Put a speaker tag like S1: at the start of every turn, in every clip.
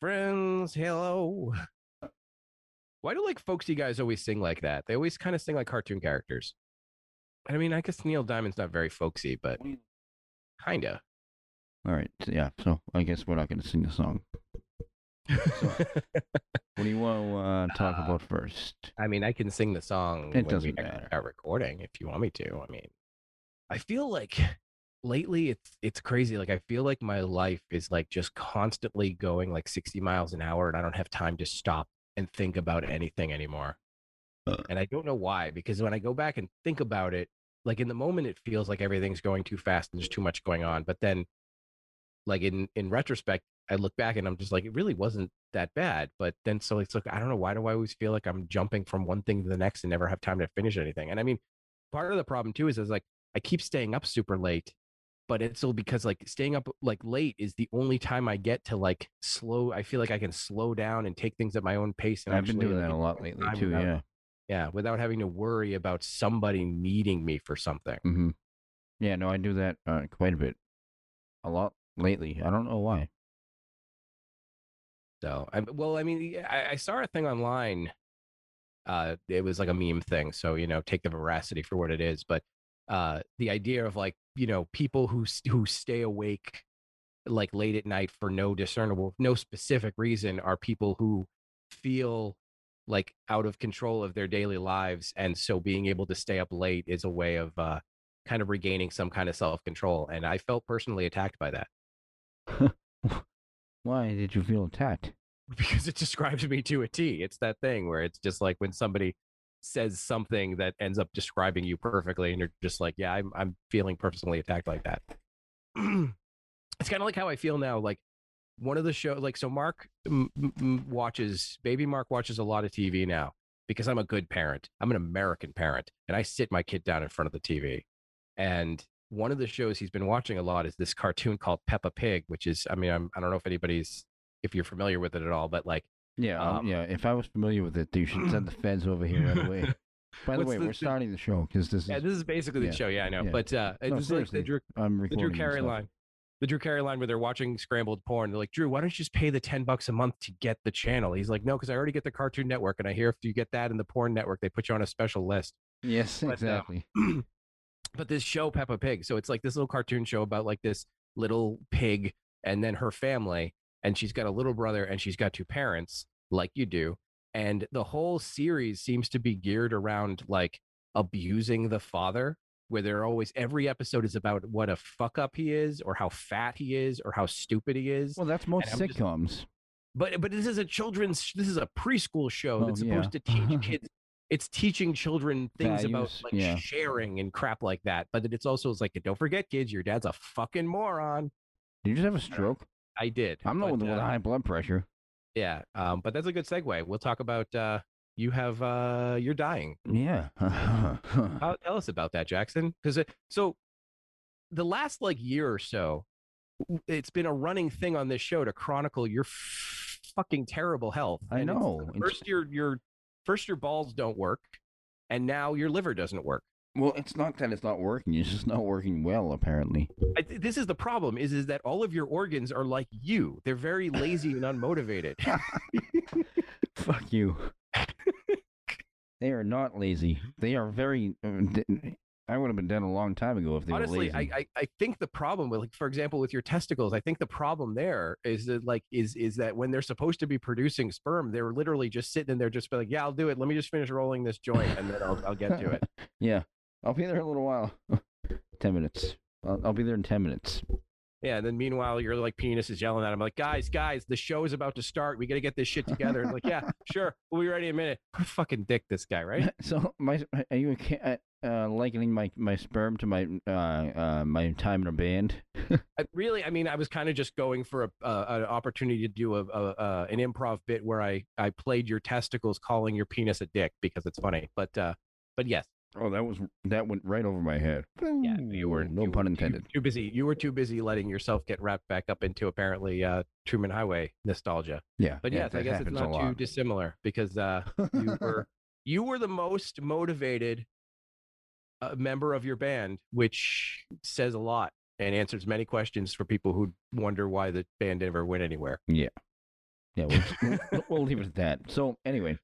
S1: friends. Hello. Why do like folksy guys always sing like that? They always kind of sing like cartoon characters. I mean, I guess Neil Diamond's not very folksy, but kinda.
S2: All right. yeah. So I guess we're not going to sing the song. What do you want to uh, talk about first?
S1: I mean, I can sing the song
S2: It
S1: when
S2: doesn't matter.
S1: start recording if you want me to. I mean, I feel like lately it's it's crazy. Like I feel like my life is like just constantly going like 60 miles an hour and I don't have time to stop and think about anything anymore. And I don't know why because when I go back and think about it, like in the moment it feels like everything's going too fast and there's too much going on, but then like in in retrospect I look back and I'm just like, it really wasn't that bad. But then so it's like, I don't know, why do I always feel like I'm jumping from one thing to the next and never have time to finish anything? And I mean, part of the problem too is is like I keep staying up super late, but it's all because like staying up like late is the only time I get to like slow. I feel like I can slow down and take things at my own pace. And
S2: I've been doing
S1: like,
S2: that a lot lately too.
S1: without-
S2: Yeah.
S1: Yeah, without having to worry about somebody needing me for something.
S2: hmm Yeah. No, I do that uh, quite a bit, a lot lately. I don't know why.
S1: So, I, well, I mean, I, I saw a thing online. Uh, it was like a meme thing, so you know, take the veracity for what it is. But uh, the idea of like, you know, people who who stay awake like late at night for no discernible, no specific reason, are people who feel like out of control of their daily lives, and so being able to stay up late is a way of uh, kind of regaining some kind of self control. And I felt personally attacked by that.
S2: Why did you feel attacked?
S1: because it describes me to a T. It's that thing where it's just like when somebody says something that ends up describing you perfectly, and you're just like, yeah, I'm I'm feeling personally attacked like that. it's kind of like how I feel now. Like one of the show, like so, Mark m- m- watches, baby Mark watches a lot of TV now because I'm a good parent. I'm an American parent, and I sit my kid down in front of the TV. And one of the shows he's been watching a lot is this cartoon called Peppa Pig, which is, I mean, I'm, I don't know if anybody's if you're familiar with it at all, but like,
S2: Yeah. Um,
S1: Um,
S2: yeah. If I was familiar with it, you should send the feds over here right away. By the
S1: What's
S2: way,
S1: the-
S2: we're starting the show because this is.
S1: yeah, this is basically the
S2: yeah,
S1: show. Yeah, I know,
S2: yeah.
S1: but uh, it
S2: no,
S1: was like the Drew,
S2: I'm
S1: the Drew Carey line, the Drew Carey line where they're watching scrambled porn. They're like, Drew, why don't you just pay the ten bucks a month to get the channel? He's like, no, because I already get the Cartoon Network, and I hear if you get that in the Porn Network, they put you on a special list.
S2: Yes,
S1: But, uh,
S2: exactly.
S1: but this show Peppa Pig, so it's like this little cartoon show about like this little pig and then her family, and she's got a little brother and she's got two parents, like you do, and the whole series seems to be geared around like abusing the father. Where they're always every episode is about what a fuck up he is, or how fat he is, or how stupid he is.
S2: well, that's most
S1: I'm just-
S2: sitcoms.
S1: But but this is a children's this is a preschool show
S2: Oh,
S1: that's
S2: yeah.
S1: supposed to teach kids. It's teaching children things about like
S2: yeah.
S1: sharing and crap like that. But then it's also it's like don't forget, kids, your dad's a fucking moron.
S2: Did you just have a stroke?
S1: I did.
S2: I'm the one with
S1: uh,
S2: high blood pressure.
S1: Yeah, um, but that's a good segue. We'll talk about uh, you have uh, you're dying.
S2: Yeah.
S1: How, tell us about that, Jackson. Because so the last like year or so, it's been a running thing on this show to chronicle your f- fucking terrible health.
S2: I
S1: And
S2: know.
S1: First, your your first your balls don't work, and now your liver doesn't work.
S2: Well, it's not that it's not working. It's just not working well, apparently.
S1: I, th- this is the problem: is is that all of your organs are like you. They're very lazy and unmotivated.
S2: Fuck you. they are not lazy. They are very. uh, d- I would have been dead a long time ago if they
S1: honestly
S2: were
S1: I,
S2: lazy.
S1: I i think the problem with like for example with your testicles i think the problem there is that like is is that when they're supposed to be producing sperm they're literally just sitting in there just be like yeah i'll do it let me just finish rolling this joint and then i'll, I'll get to it
S2: yeah, I'll be there in a little while. ten minutes. I'll, I'll be there in ten minutes.
S1: yeah and then meanwhile your like penis is yelling at him like guys guys the show is about to start we gotta get this shit together and like yeah sure we'll be ready in a minute fucking dick this guy right
S2: So my are you uh, uh, likening my my sperm to my uh, uh my time in a band?
S1: I, really, I mean, I was kind of just going for a, uh, an opportunity to do a, a, a an improv bit where I I played your testicles, calling your penis a dick because it's funny. But uh, but yes,
S2: Oh, that was that went right over my head.
S1: Yeah, you were
S2: no
S1: you-
S2: pun intended.
S1: too busy. You were too busy letting yourself get wrapped back up into apparently uh, Truman Highway nostalgia.
S2: Yeah,
S1: But
S2: yeah,
S1: yes, I guess it's not too dissimilar because uh, you were you were the most motivated uh, member of your band, which says a lot and answers many questions for people who wonder why the band never went anywhere.
S2: Yeah, we'll, we'll, we'll leave it at that. So anyway,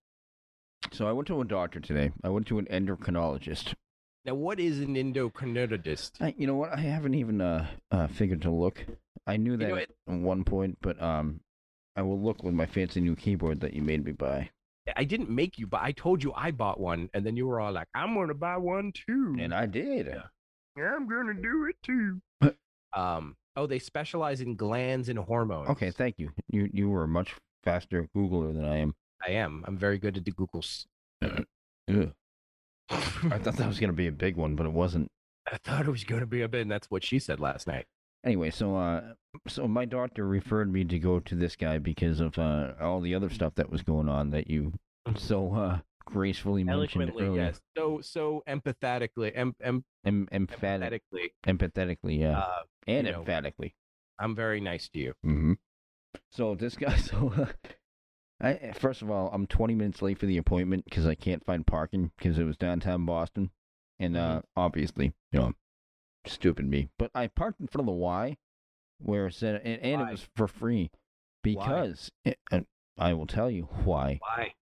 S2: so I went to a doctor today. I went to an endocrinologist.
S1: Now, what is an endocrinologist?
S2: I, you know what? I haven't even uh, uh figured to look. I knew that
S1: know,
S2: at one point, but um, I will look with my fancy new keyboard that you made me buy.
S1: I didn't make you, but I told you I bought one, and then you were all like, "I'm going to buy one too."
S2: And I did.
S1: Yeah. I'm going to do it too. um. Oh, they specialize in glands and hormones.
S2: Okay, thank you. You you were a much faster Googler than I am.
S1: I am. I'm very good at the Googles.
S2: Ugh. I thought that was gonna be a big one, but it wasn't.
S1: I thought it was going to be a bit, and that's what she said last night.
S2: Anyway, so uh, so my doctor referred me to go to this guy because of uh all the other stuff that was going on that you so uh gracefully mentioned earlier.
S1: yes. So, so empathetically, em, em,
S2: Em- emphatic,
S1: empathetically.
S2: empathetically, yeah,
S1: Uh,
S2: and
S1: you know.
S2: emphatically.
S1: I'm very nice to you.
S2: Mm-hmm. So this guy, so uh, I first of all, I'm 20 minutes late for the appointment because I can't find parking because it was downtown Boston, and uh, obviously, you know, stupid me. But I parked in front of the Y, where it said, and, and it was for free, because it, and I will tell you why.
S1: Why?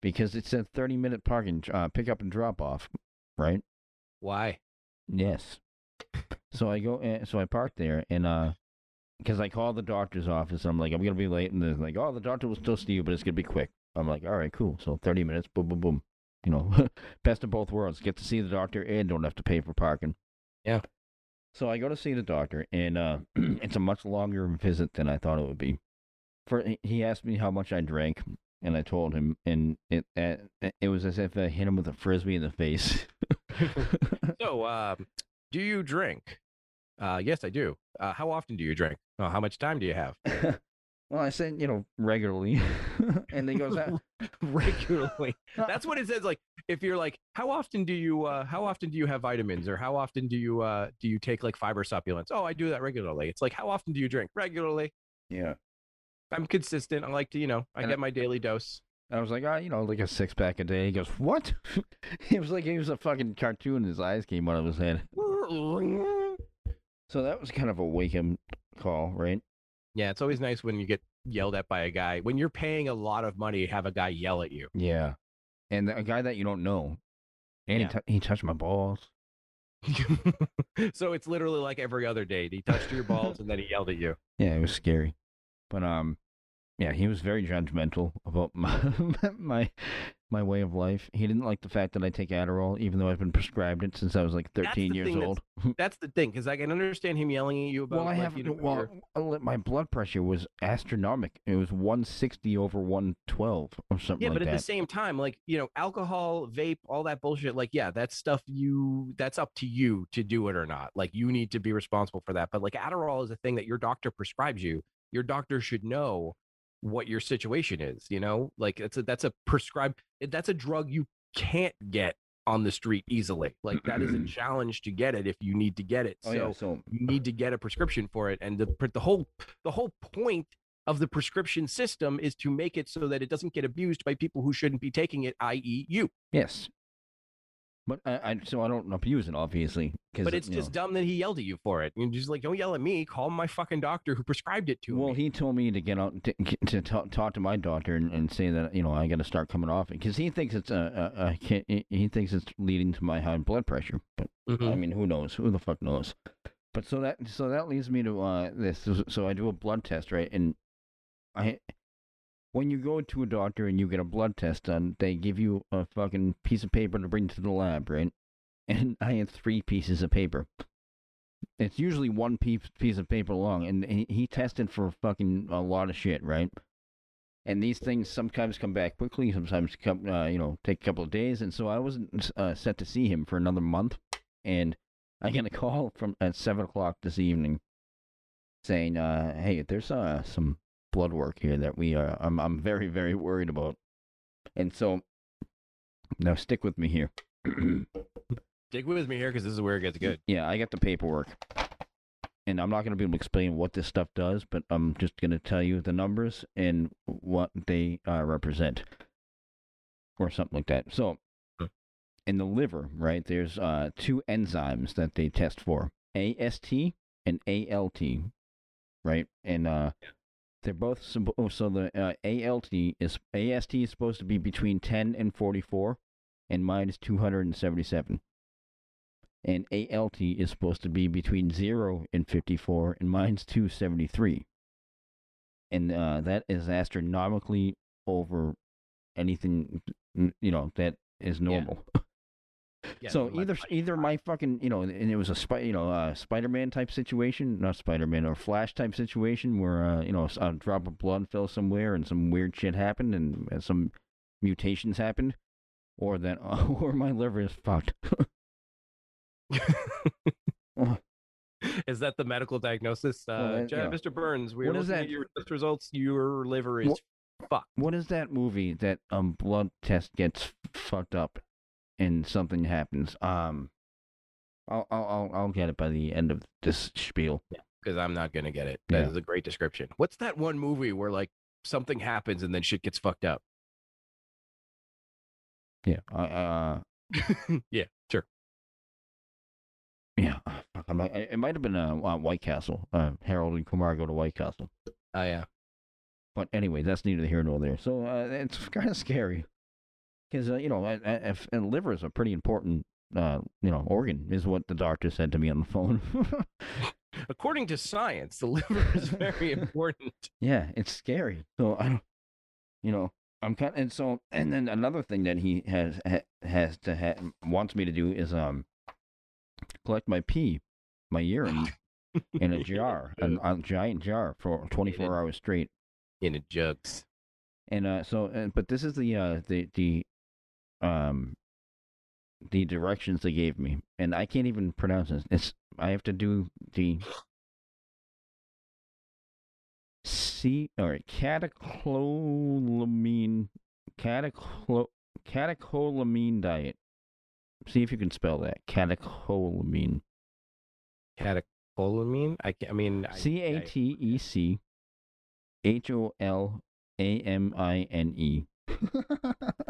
S2: Because it said 30 minute parking, uh, pick up and drop off, right?
S1: Why?
S2: Yes. So I go, uh, so I parked there, and uh, because I called the doctor's office, I'm like, I'm gonna be late, and they're like, oh, the doctor will still see you, but it's gonna be quick. I'm like, all right, cool. So 30 minutes, boom, boom, boom. You know, best of both worlds. Get to see the doctor and don't have to pay for parking.
S1: Yeah.
S2: So I go to see the doctor, and uh, it's a much longer visit than I thought it would be. For he asked me how much I drank, and I told him, and it uh, it was as if I hit him with a frisbee in the face.
S1: So, um, do you drink? Uh, yes, I do. Uh, how often do you drink? Uh, how much time do you have?
S2: well, I said, you know, regularly, and then he goes, "Ah."
S1: Regularly. That's what it says. Like, if you're like, how often do you, uh, how often do you have vitamins, or how often do you, uh, do you take like fiber supplements? Oh, I do that regularly. It's like, how often do you drink? Regularly.
S2: yeah.
S1: I'm consistent. I like to, you know, I
S2: And
S1: get my daily dose.
S2: I was like, ah, you know, like a six pack a day. He goes, what? it was like he was a fucking cartoon. And his eyes came out of his head. So that was kind of a wake up call, right?
S1: Yeah, it's always nice when you get yelled at by a guy. When you're paying a lot of money, have a guy yell at you.
S2: Yeah. And a guy that you don't know. And
S1: Yeah.
S2: he, tou- he touched my balls.
S1: so it's literally like every other date. He touched your balls and then he yelled at you.
S2: Yeah, it was scary. But um, yeah, he was very judgmental about my my my way of life. He didn't like the fact that I take Adderall, even though I've been prescribed it since I was like 13
S1: the
S2: years
S1: thing that's-
S2: old.
S1: That's the thing, because I can understand him yelling at you about.
S2: well, I have
S1: you know,
S2: well,
S1: your-
S2: uh, my blood pressure was astronomical. It was 160 over 112 or something
S1: yeah,
S2: like
S1: but at
S2: that.
S1: the same time, like you know, alcohol, vape, all that bullshit. Like, yeah, that's stuff you. That's up to you to do it or not. Like, you need to be responsible for that. But like, Adderall is a thing that your doctor prescribes you. Your doctor should know what your situation is. You know, like it's a that's a prescribed. Eh, that's a drug you can't get on the street easily. Like that is a challenge to get it if you need to get it.
S2: oh
S1: so
S2: yeah, so
S1: you uh need to get a prescription for it and the the whole the whole point of the prescription system is to make it so that it doesn't get abused by people who shouldn't be taking it i.e. you
S2: yes. But I, I so I don't abuse it obviously
S1: but it's just dumb that he yelled at you for it and just like don't yell at me call my fucking doctor who prescribed it to
S2: Well,
S1: me Well,
S2: he told me to get out to, to talk, talk to my doctor and, and say that you know I got to start coming off it because he thinks it's a, a, a he- thinks it's leading to my high blood pressure. But I
S1: Mhm.
S2: mean, who knows? Who the fuck knows? But so that so that leads me to uh this. So I do a blood test, right? And I when you go to a doctor and you get a blood test done, they give you a fucking piece of paper to bring to the lab, right? And I had three pieces of paper. It's usually one piece of paper long, and he, he tested for fucking a lot of shit, right? And these things sometimes come back quickly, sometimes come, uh, you know, take a couple of days. And so I wasn't uh, set to see him for another month, and I get a call from at seven o'clock this evening, saying, uh, "Hey, there's uh, some blood work here that we are. I'm I'm very very worried about." And so now stick with me here.
S1: Stick with me here because this is where it gets good.
S2: yeah, I got the paperwork. And I'm not going to be able to explain what this stuff does, but I'm just going to tell you the numbers and what they uh, represent, or something like that. So, in the liver, right, there's uh, two enzymes that they test for AST and ALT, right? And uh, they're both oh, so the uh, ALT is AST is supposed to be between 10 and 44, and mine is 277 and ALT is supposed to be between 0 and 54, and mine's 273. And uh, that is astronomically over anything, you know, that is normal.
S1: Yeah,
S2: so
S1: my
S2: either
S1: body-
S2: either my fucking, you know, and it was a spy, you know, uh, Spider-Man type situation, not Spider-Man, or Flash type situation where, uh, you know, a drop of blood fell somewhere and some weird shit happened and, and some mutations happened, or that, or my liver is fucked.
S1: is that the medical diagnosis? Uh,
S2: Well, that- yeah.
S1: Mr. Burns, we are
S2: What is
S1: looking
S2: that?
S1: at your test results. Your liver is
S2: What-
S1: fucked.
S2: What is that movie that um blood test gets fucked up and something happens? Um, I'll I'll I'll, get it by the end of this spiel.
S1: Because I'm not gonna get it. That is
S2: Yeah.
S1: a great description. What's that one movie where like something happens and then shit gets fucked up?
S2: Yeah. Uh
S1: yeah, sure.
S2: yeah. ah, Fuck, I'm not- it might have been uh, uh White Castle. Uh, Harold and Kumar go to White Castle.
S1: Oh yeah.
S2: But anyway, that's neither here nor there. So uh, it's kind of scary because uh, you know, I, I, if, and liver is a pretty important uh you know organ, is what the doctor said to me on the phone.
S1: According to science, the liver is very important.
S2: Yeah, it's scary. So I don't, you know, I'm kind of, and so and then another thing that he has ha, has to ha, wants me to do is um collect my pee, my urine in a jar, a, a giant jar for 24 hours straight.
S1: In a jugs.
S2: And uh so uh, but this is the uh the the um the directions they gave me and I can't even pronounce it. It's I have to do the C or catecholamine catechol catecholamine diet. See if you can spell that. Catecholamine.
S1: Catecholamine? I, ca- I mean, I-
S2: C A T E C H O L A M I N E.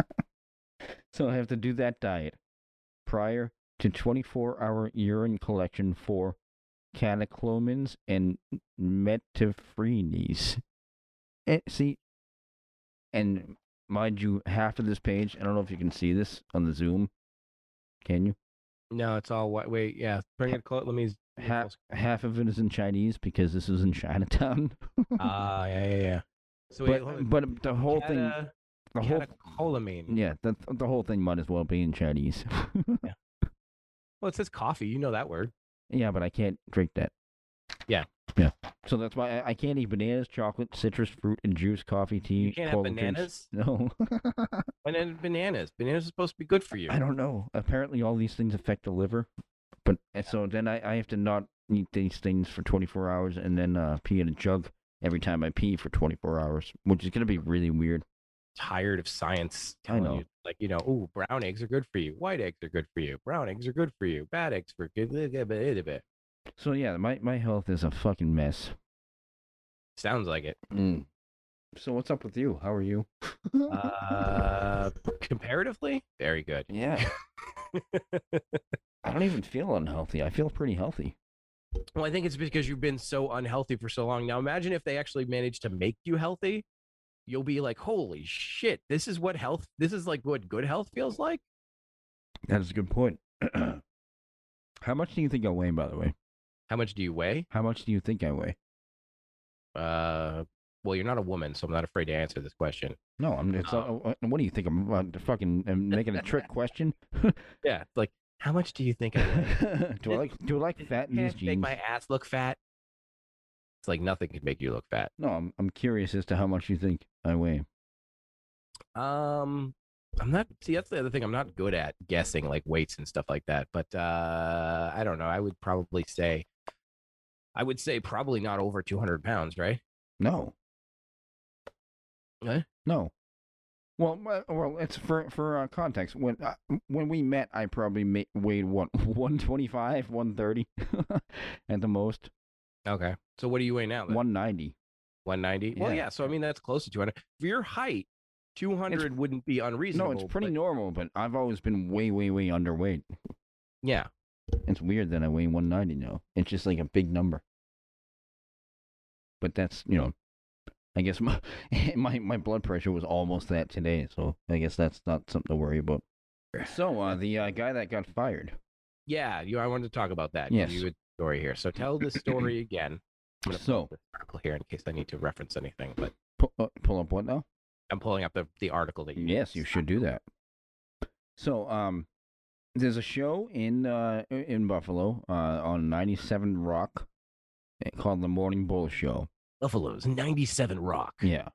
S2: So I have to do that diet prior to 24 hour urine collection for catecholamines and metaphrines. And see, and mind you, half of this page, I don't know if you can see this on the Zoom. Can you?
S1: No, it's all white. Wait, yeah. Bring it close. Let me.
S2: Half, half of it is in Chinese because this is in Chinatown.
S1: Ah, yeah, yeah, yeah. So wait,
S2: but the whole thing, The whole
S1: catecholamine.
S2: yeah, the the whole thing might as well be in Chinese.
S1: Well, it says coffee. You know that word.
S2: yeah, but I can't drink that.
S1: Yeah.
S2: Yeah. So that's why I, I can't eat bananas, chocolate, citrus fruit, and juice, coffee, tea.
S1: You can't have bananas.
S2: No.
S1: And bananas. Bananas are supposed to be good for you.
S2: I don't know. Apparently, all these things affect the liver. But and so then I, I have to not eat these things for 24 hours and then uh, pee in a jug every time I pee for 24 hours, which is going to be really weird.
S1: Tired of science telling you, like you know, oh, brown eggs are good for you. White eggs are good for you. Brown eggs are good for you. Bad eggs for good.
S2: So yeah, my, my health is a fucking mess.
S1: Sounds like it.
S2: Mm. So what's up with you? How are you?
S1: Uh, comparatively, very good.
S2: yeah. I don't even feel unhealthy. I feel pretty healthy.
S1: Well, I think it's because you've been so unhealthy for so long. Now, imagine if they actually managed to make you healthy. You'll be like, holy shit, this is what health, this is like what good health feels like.
S2: That is a good point. How much do you think I weigh, by the way?
S1: How much do you weigh?
S2: How much do you think I weigh?
S1: Uh, well, you're not a woman, so I'm not afraid to answer this question.
S2: No, I'm. It's, uh, uh, what do you think? I'm uh, fucking I'm making a trick question.
S1: Yeah, like, how much do you think I weigh?
S2: do I like do I like fat in these
S1: Can't make
S2: jeans?
S1: my ass look fat. It's like nothing can make you look fat.
S2: No, I'm I'm curious as to how much you think I weigh.
S1: Um, I'm not. See, that's the other thing. I'm not good at guessing like weights and stuff like that. But uh, I don't know. I would probably say, I would say probably not over 200 pounds, right?
S2: No.
S1: Eh?
S2: No. Well, well, it's for for uh, context. When uh, when we met, I probably ma- weighed what one twenty five, one thirty, at the most,
S1: Okay. So what do you weigh now? Then?
S2: one ninety.
S1: 190. Well,
S2: Yeah.
S1: So I mean, that's close to 200. For your height, 200 wouldn't be unreasonable.
S2: No, it's pretty
S1: but-
S2: normal, but I've always been way, way, way underweight.
S1: Yeah.
S2: It's weird that I weigh 190 now. It's just like a big number. But that's, you know, I guess my my, my blood pressure was almost that today, so I guess that's not something to worry about. So, uh, the uh, guy that got fired.
S1: Yeah. You. I wanted to talk about that.
S2: Yes.
S1: You had story here. So tell the story again. I'm gonna pull
S2: So-
S1: up this article here in case I need to reference anything, but
S2: Pull, uh, pull up what now?
S1: I'm pulling up the, the article that you.
S2: Yes, you should do that. So, um, there's a show in uh in Buffalo uh on 97 Rock eh, called the Morning Bull Show.
S1: Buffalo's 97 Rock.
S2: Yeah,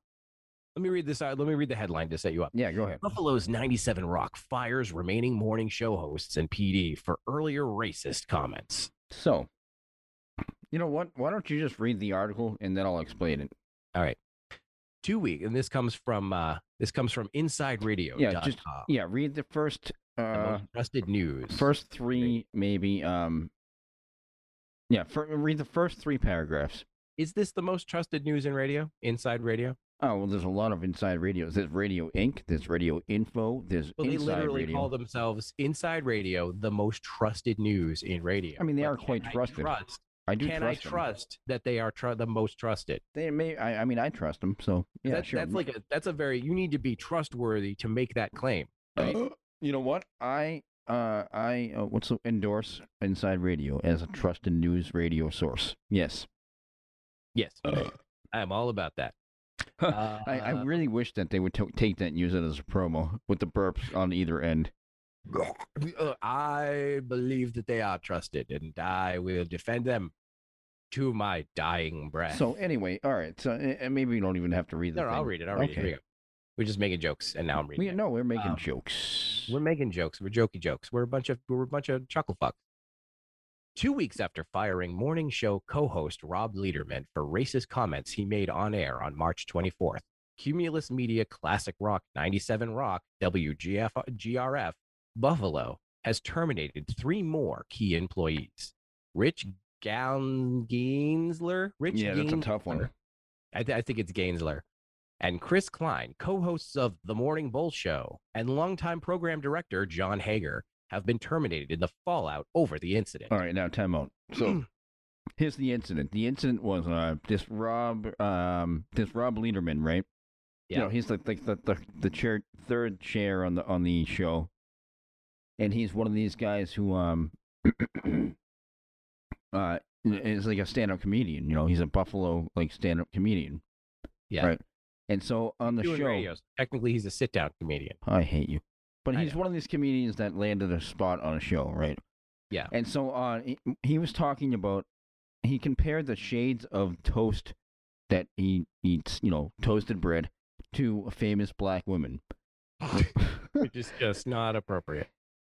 S1: Let me read this out. Let me read the headline to set you up.
S2: yeah. Go ahead.
S1: Buffalo's 97 Rock fires remaining morning show hosts and PD for earlier racist comments.
S2: So, you know what? Why don't you just read the article and then I'll explain it.
S1: All right. Two week, and this comes from uh this comes from Inside Radio.
S2: Yeah, just- Yeah, read the first
S1: the
S2: uh
S1: most trusted news.
S2: first three maybe um yeah, fir- read the first three paragraphs.
S1: is this the most trusted news in radio? Inside Radio.
S2: Oh well, there's a lot of inside radios. There's Radio Ink. There's Radio Info. There's
S1: Well, they literally
S2: Radio.
S1: call themselves Inside Radio, the most trusted news in radio.
S2: I mean, they
S1: But
S2: are quite
S1: I
S2: trusted.
S1: Trust,
S2: I do
S1: can
S2: trust
S1: I
S2: them.
S1: trust that they are tr- the most trusted?
S2: They may. I, I mean, I trust them. So yeah,
S1: That-
S2: sure.
S1: That's like a that's a very you need to be trustworthy to make that claim. Right?
S2: you know what? I uh I uh, what's the, endorse Inside Radio as a trusted news radio source. Yes.
S1: yes, I'm all about that. Uh,
S2: I, I really wish that they would to take that and use it as a promo with the burps on either end.
S1: Uh, I believe that they are trusted, and I will defend them to my dying breath.
S2: So anyway, all right. So uh, uh, maybe we don't even have to read the
S1: no,
S2: thing.
S1: I'll read it. I'll read it.
S2: Okay.
S1: Here we go. We're just making jokes, and now I'm reading.
S2: We,
S1: it.
S2: no, we're making
S1: Um,
S2: jokes.
S1: We're making jokes. We're jokey jokes. We're a bunch of we're a bunch of chuckle fucks. Two weeks after firing morning show co-host Rob Lederman for racist comments he made on air on March 24th, Cumulus Media Classic Rock 97 Rock WGF uh, GRF Buffalo has terminated three more key employees. Rich Gaenzler, Rich
S2: yeah, that's a tough one.
S1: I, th- I think it's Gaenzler. And Chris Klein, co hosts of The Morning Bull Show, and longtime program director John Hager have been terminated in the fallout over the incident.
S2: All right, now time out. So here's the incident. The incident was uh this Rob um this Rob Lederman, right? You
S1: Yeah.
S2: know, he's like like the, the the chair third chair on the on the show. And he's one of these guys who um uh is like a stand up comedian, you know, he's a Buffalo like stand up comedian.
S1: Yeah.
S2: Right. And so on the
S1: Doing
S2: show
S1: radios. Technically, he's a sit down comedian.
S2: I hate you. But
S1: I
S2: he's
S1: know.
S2: one of these comedians that landed a spot on a show, right?
S1: Yeah.
S2: And so on, he, he was talking about, he compared the shades of toast that he eats, you know, toasted bread, to a famous black woman.
S1: Which is just not appropriate.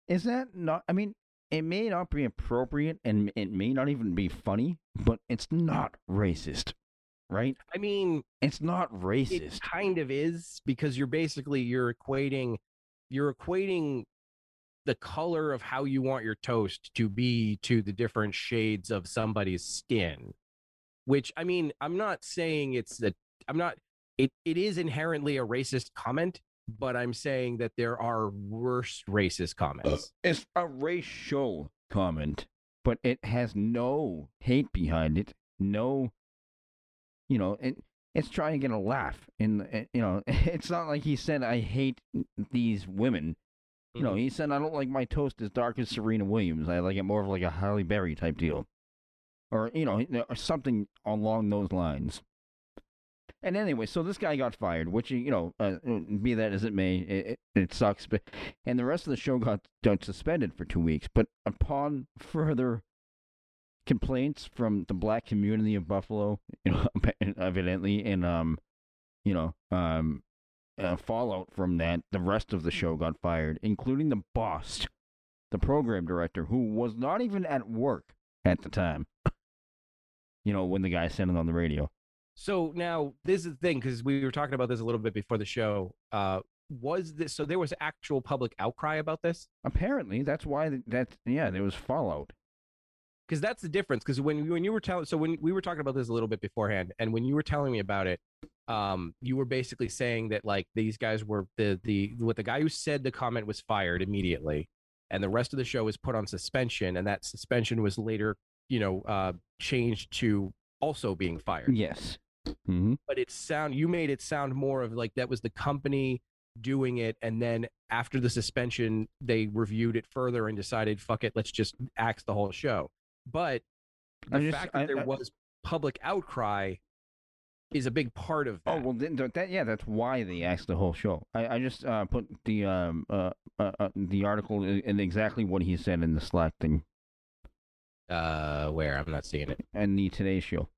S2: Is that not? I mean, it may not be appropriate, and it may not even be funny, but it's not racist, right?
S1: I mean,
S2: It's not
S1: it
S2: racist.
S1: kind of is because you're basically you're equating you're equating the color of how you want your toast to be to the different shades of somebody's skin which i mean i'm not saying it's that i'm not it, it is inherently a racist comment but i'm saying that there are worse racist uh, comments
S2: It's a racial comment, but it has no hate behind it. No, you know, it, it's trying to get a laugh. And, uh, you know, it's not like he said, I hate these women. You know,
S1: Mhm.
S2: he said, I don't like my toast as dark as Serena Williams. I like it more of like a Halle Berry type deal. Or, you know, or something along those lines. And anyway, so this guy got fired, which, you know, uh, be that as it may, it, it, it sucks. But and the rest of the show got, got suspended for two weeks. But upon further complaints from the black community of Buffalo, you know, evidently, and um, you know, um, uh, fallout from that, the rest of the show got fired, including the boss, the program director, who was not even at work at the time. you know, when the guy sent it on the radio.
S1: So now this is the thing because we were talking about this a little bit before the show. Uh, was this so there was actual public outcry about this
S2: Apparently, that's why that yeah, there was fallout.
S1: Because that's the difference because when when you were telling so when we were talking about this a little bit beforehand and when you were telling me about it um you were basically saying that like these guys were the the what the guy who said the comment was fired immediately and the rest of the show was put on suspension and that suspension was later you know uh changed to also being fired.
S2: Yes. hmm
S1: but it sound you made it sound more of like that was the company doing it and then after the suspension they reviewed it further and decided fuck it let's just axe the whole show but the
S2: just-
S1: fact that
S2: I-
S1: there
S2: I-
S1: was public outcry is a big part of that
S2: Oh well, then, that yeah, that's why they asked the whole show. I, I just uh, put the um uh, uh, uh the article in in exactly what he said in the Slack thing
S1: uh where i'm not seeing it
S2: and the Today Show.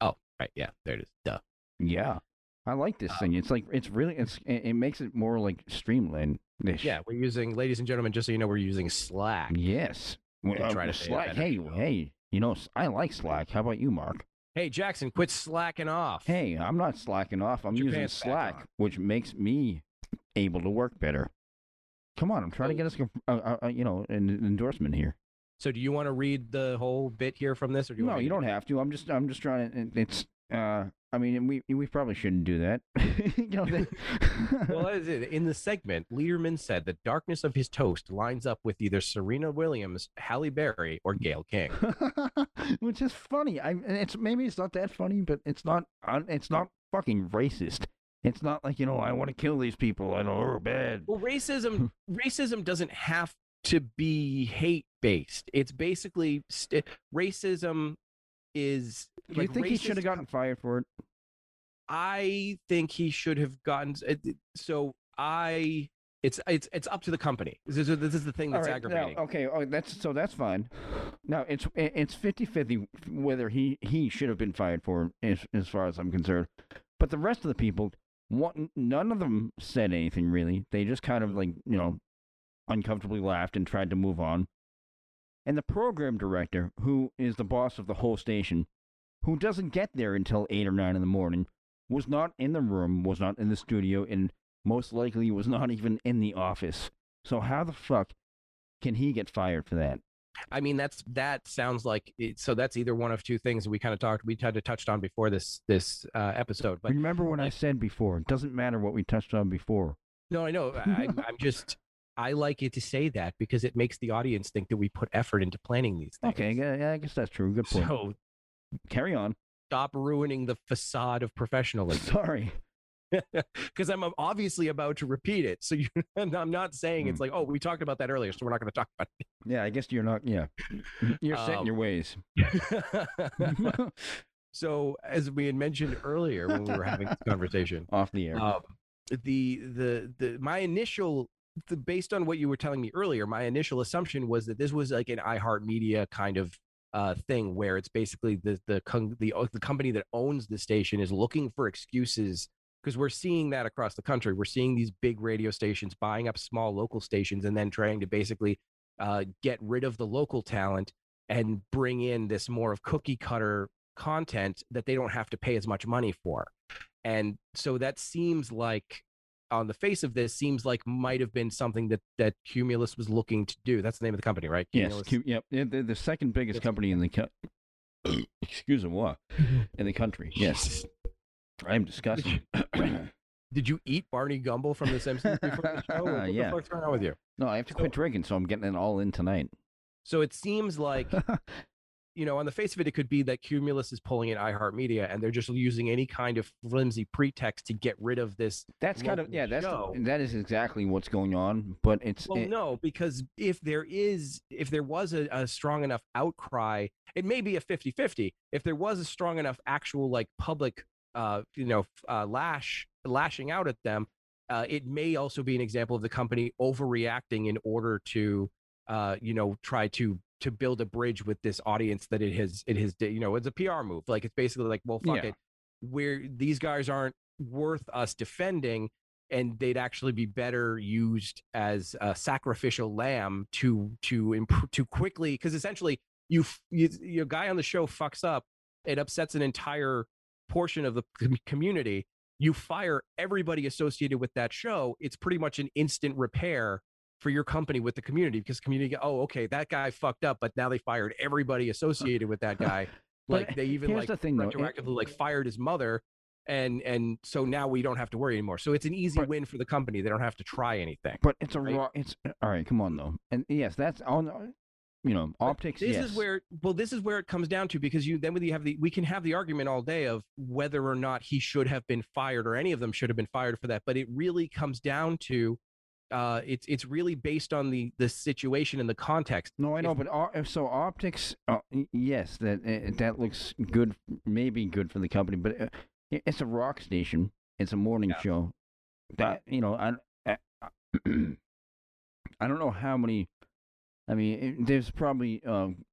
S1: oh right yeah there it is duh
S2: Yeah, I like this thing. It's like it's really it's it, it makes it more like streamlined.
S1: yeah we're using ladies and gentlemen just so you know we're using slack
S2: Yes. Well,
S1: We'll
S2: uh,
S1: try to
S2: Slack. Hey, hey. You know, I like Slack. How about you, Mark?
S1: hey jackson quit slacking off
S2: Hey, I'm not slacking off. I'm
S1: Put
S2: using Slack, which makes me able to work better. Come on, I'm trying to get us, a, a, a, you know, an endorsement here.
S1: so do you want to read the whole bit here from this or do you
S2: no, you don't have to. I'm just, I'm just trying to. It's, uh, I mean, we we probably shouldn't do that. you know, that-
S1: well, that is it. in the segment, Lederman said the darkness of his toast lines up with either Serena Williams, Halle Berry, or Gayle King.
S2: which is funny. I, it's maybe it's not that funny, but it's not, it's not fucking racist. It's not like you know, I want to kill these people. I know, they're bad.
S1: Well, racism racism doesn't have to be hate based. It's basically st- racism is.
S2: Do you
S1: like,
S2: think he should have gotten fired for it?
S1: I think he should have gotten. So I, it's it's it's up to the company. This is, this is the thing that's
S2: right, now,
S1: aggravating.
S2: okay, oh, that's so that's fine. Now it's it's 50-50 whether he he should have been fired for as as far as I'm concerned. But the rest of the people, one, none of them said anything really. They just kind of like you know, uncomfortably laughed and tried to move on. And the program director, who is the boss of the whole station, who doesn't get there until eight or nine in the morning, was not in the room, was not in the studio, and most likely was not even in the office. So how the fuck can he get fired for that?
S1: I mean, that's that sounds like it, so. That's either one of two things we kind of talked. We kind of touched on before this this uh, episode, but
S2: Remember what I
S1: like-
S2: said before? It doesn't matter what we touched on before.
S1: no, I know. I, I'm just. I like it to say that because it makes the audience think that we put effort into planning these things.
S2: Okay, yeah, yeah, I guess that's true. Good point.
S1: So
S2: Carry on.
S1: stop ruining the facade of professionalism
S2: Sorry.
S1: because I'm obviously about to repeat it. So you, I'm not saying
S2: Hmm.
S1: it's like, oh, we talked about that earlier, so we're not going to talk about it.
S2: Yeah, I guess you're not. Yeah, you're
S1: Um,
S2: your ways.
S1: so as we had mentioned earlier when we were having this conversation,
S2: Off the air.
S1: um, the the the my initial the, based on what you were telling me earlier my initial assumption was that this was like an iHeartMedia kind of uh, thing where it's basically the the com- the uh, the company that owns the station is looking for excuses because we're seeing that across the country. We're seeing these big radio stations buying up small local stations and then trying to basically uh, get rid of the local talent and bring in this more of cookie cutter content that they don't have to pay as much money for. And so that seems like on the face of this seems like might have been something that that cumulus was looking to do that's the name of the company right
S2: yes.
S1: Cumulus?
S2: Cu- yep. yeah, They're the second biggest
S1: It's-
S2: company in the co- excuse me, what in the country. Yes, I am disgusted.
S1: did you eat barney gumble from the simpsons before the show What the
S2: Yeah.
S1: fuck's going on with you
S2: no, I have to quit drinking, so I'm getting it all in tonight.
S1: so it seems like you know on the face of it it could be that cumulus is pulling in iheartmedia and they're just using any kind of flimsy pretext to get rid of this
S2: That's kind of yeah. That's
S1: show.
S2: that is exactly what's going on. But it's
S1: Well,
S2: it-
S1: no, because if there is, if there was a, a strong enough outcry, it may be a 50 50. If there was a strong enough actual, like, public, uh, you know, uh, lash, lashing out at them, uh, it may also be an example of the company overreacting in order to, uh, you know, try to to build a bridge with this audience that it has it has you know it's a PR move like it's basically like well fuck
S2: Yeah.
S1: it where these guys aren't worth us defending and they'd actually be better used as a sacrificial lamb to to improve to quickly because essentially you, you your guy on the show fucks up it upsets an entire portion of the com- community you fire everybody associated with that show, it's pretty much an instant repair for your company with the community because community, oh, okay, that guy fucked up, but now they fired everybody associated with that guy. Like they even like
S2: the thing, though, it-
S1: like fired his mother, and and so now we don't have to worry anymore. So it's an easy
S2: But-
S1: win for the company. They don't have to try anything.
S2: But it's a
S1: right?
S2: raw. It's uh, all right. Come on, though. And yes, that's on. Uh, you know, optics.
S1: This
S2: yes.
S1: is where well, this is where it comes down to because you then you have the we can have the argument all day of whether or not he should have been fired or any of them should have been fired for that, but it really comes down to uh, it's it's really based on the the situation and the context.
S2: No, I know,
S1: if-
S2: but o- so optics. Uh, yes, that uh, that looks good. Maybe good for the company, but uh, it's a rock station. It's a morning
S1: Yeah.
S2: show. That you know, I I, I don't know how many. I mean, it, there's probably. Um,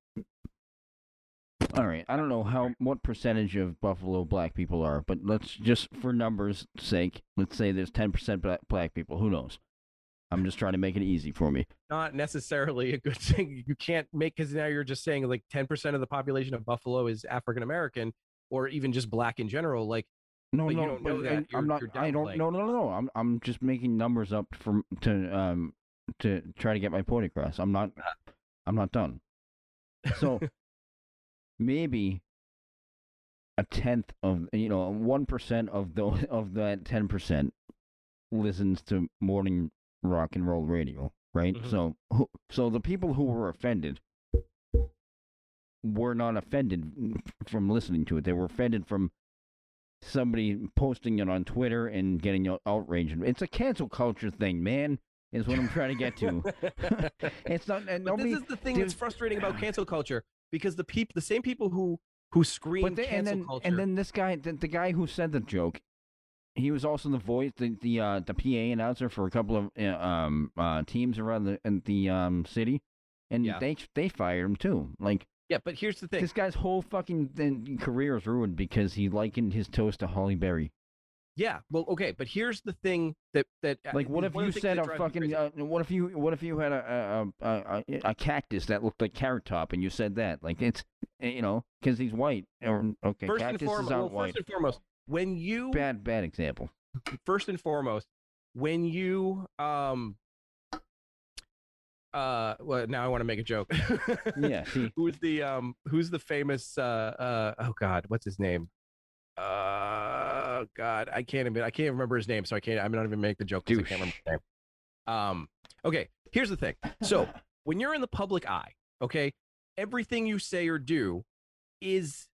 S2: all right, I don't know how what percentage of Buffalo black people are, but let's just for numbers' sake, let's say there's ten percent black black people. Who knows? I'm just trying to make it easy for me.
S1: Not necessarily a good thing. You can't make because now you're just saying like ten percent of the population of Buffalo is African American or even just black in general. Like
S2: No, no,
S1: don't
S2: but
S1: know that.
S2: I- I'm not. I don't.
S1: downplaying.
S2: No, no, no, no. I'm. I'm just making numbers up from to um to try to get my point across. I'm not. I'm not done. So maybe a tenth of you know one percent of the of that ten percent listens to morning rock and roll radio, right?
S1: Mhm.
S2: So who- so the people who were offended were not offended from listening to it. They were offended from somebody posting it on Twitter and getting out- outraged. It's a cancel culture thing, man. Is what I'm trying to get to. it's not. And nobody.
S1: this is the thing
S2: dude-
S1: that's frustrating about cancel culture because the people, the same people who who scream
S2: they, and
S1: cancel
S2: then
S1: culture,
S2: and then this guy, the, the guy who said the joke, he was also the voice, the the uh, the PA announcer for a couple of uh, um uh, teams around the in the um city, and
S1: Yeah.
S2: they they fired him too. Like
S1: yeah. But here's the thing:
S2: this guy's whole fucking then career is ruined because he likened his toast to Halle Berry.
S1: yeah. Well, okay, but here's the thing that that uh,
S2: Like, what if you
S1: of the things
S2: said a fucking? Uh, what if you? What if you had a a, a a a cactus that looked like carrot top, and you said that? Like it's eh, you know because he's white. Or okay,
S1: first and
S2: cactuses
S1: foremost,
S2: aren't
S1: well,
S2: white.
S1: first and foremost, when you
S2: Bad bad example.
S1: first and foremost, when you um uh well now I want to make a joke.
S2: Yeah. See.
S1: who's the um who's the famous uh uh oh god what's his name uh god i can't even i can't remember his name so i can't i'm not even make the joke 'cause i can't remember his name um okay here's the thing so when you're in the public eye okay everything you say or do is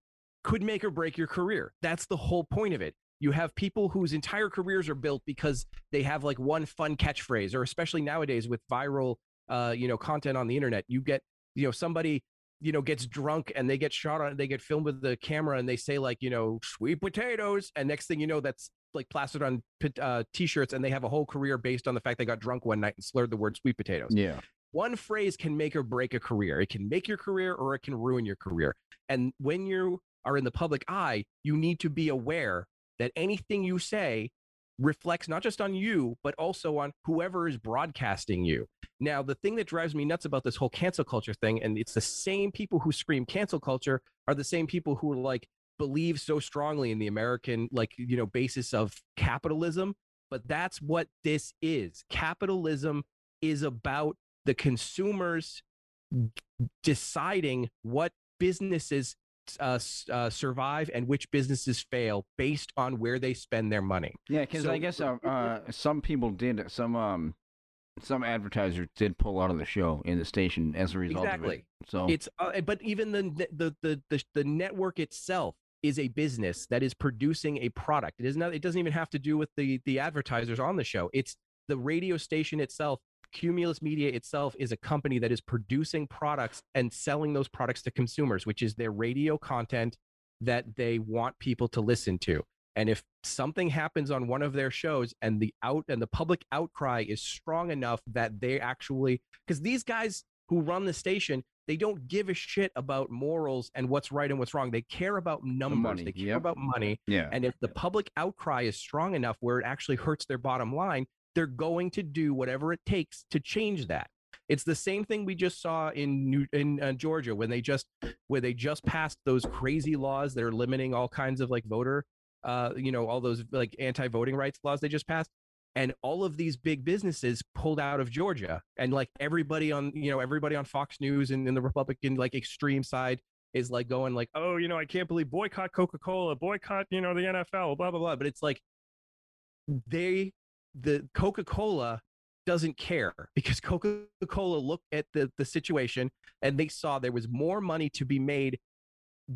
S1: could make or break your career. That's the whole point of it. You have people whose entire careers are built because they have like one fun catchphrase or especially nowadays with viral uh you know content on the internet you get you know somebody you know gets drunk and they get shot on they get filmed with the camera and they say like you know sweet potatoes and next thing you know that's like plastered on pit- uh, t-shirts and they have a whole career based on the fact they got drunk one night and slurred the word sweet potatoes.
S2: Yeah.
S1: one phrase can make or break a career. It can make your career or it can ruin your career. And when you are in the public eye you need to be aware that anything you say reflects not just on you but also on whoever is broadcasting you. Now the thing that drives me nuts about this whole cancel culture thing and it's the same people who scream cancel culture are the same people who like believe so strongly in the american like you know basis of capitalism but that's what this is. Capitalism is about the consumers deciding what businesses uh, uh, survive and which businesses fail based on where they spend their money.
S2: Yeah, because I guess uh, uh, some people did some um some advertisers did pull out of the show in the station as a result of
S1: Exactly.
S2: it. So
S1: It's uh, but even the, the the the the network itself is a business that is producing a product. It is not. It doesn't even have to do with the the advertisers on the show. It's the radio station itself. Cumulus Media itself is a company that is producing products and selling those products to consumers, which is their radio content that they want people to listen to. And if something happens on one of their shows and the out and the public outcry is strong enough that they actually because these guys who run the station, they don't give a shit about morals and what's right and what's wrong. They care about numbers.
S2: money,
S1: They care
S2: yep.
S1: about money.
S2: yeah,
S1: And if the public outcry is strong enough where it actually hurts their bottom line, they're going to do whatever it takes to change that. It's the same thing we just saw in New, in uh, Georgia when they just where they just passed those crazy laws that are limiting all kinds of like voter uh, you know, all those like anti-voting rights laws they just passed, and all of these big businesses pulled out of Georgia, and like everybody on, you know, everybody on Fox News and in the Republican like extreme side is like going like, oh, you know, I can't believe boycott Coca-Cola, boycott, you know, the NFL, blah blah blah. But it's like they, the Coca-Cola doesn't care because Coca-Cola looked at the the situation and they saw there was more money to be made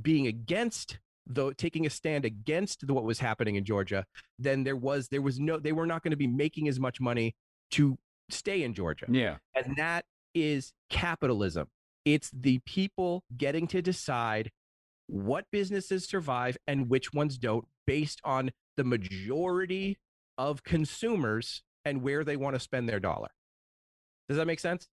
S1: being against the taking a stand against the, what was happening in Georgia than there was there was no they were not going to be making as much money to stay in Georgia.
S2: Yeah.
S1: And that is capitalism. It's the people getting to decide what businesses survive and which ones don't based on the majority of consumers and where they want to spend their dollar. Does that make sense?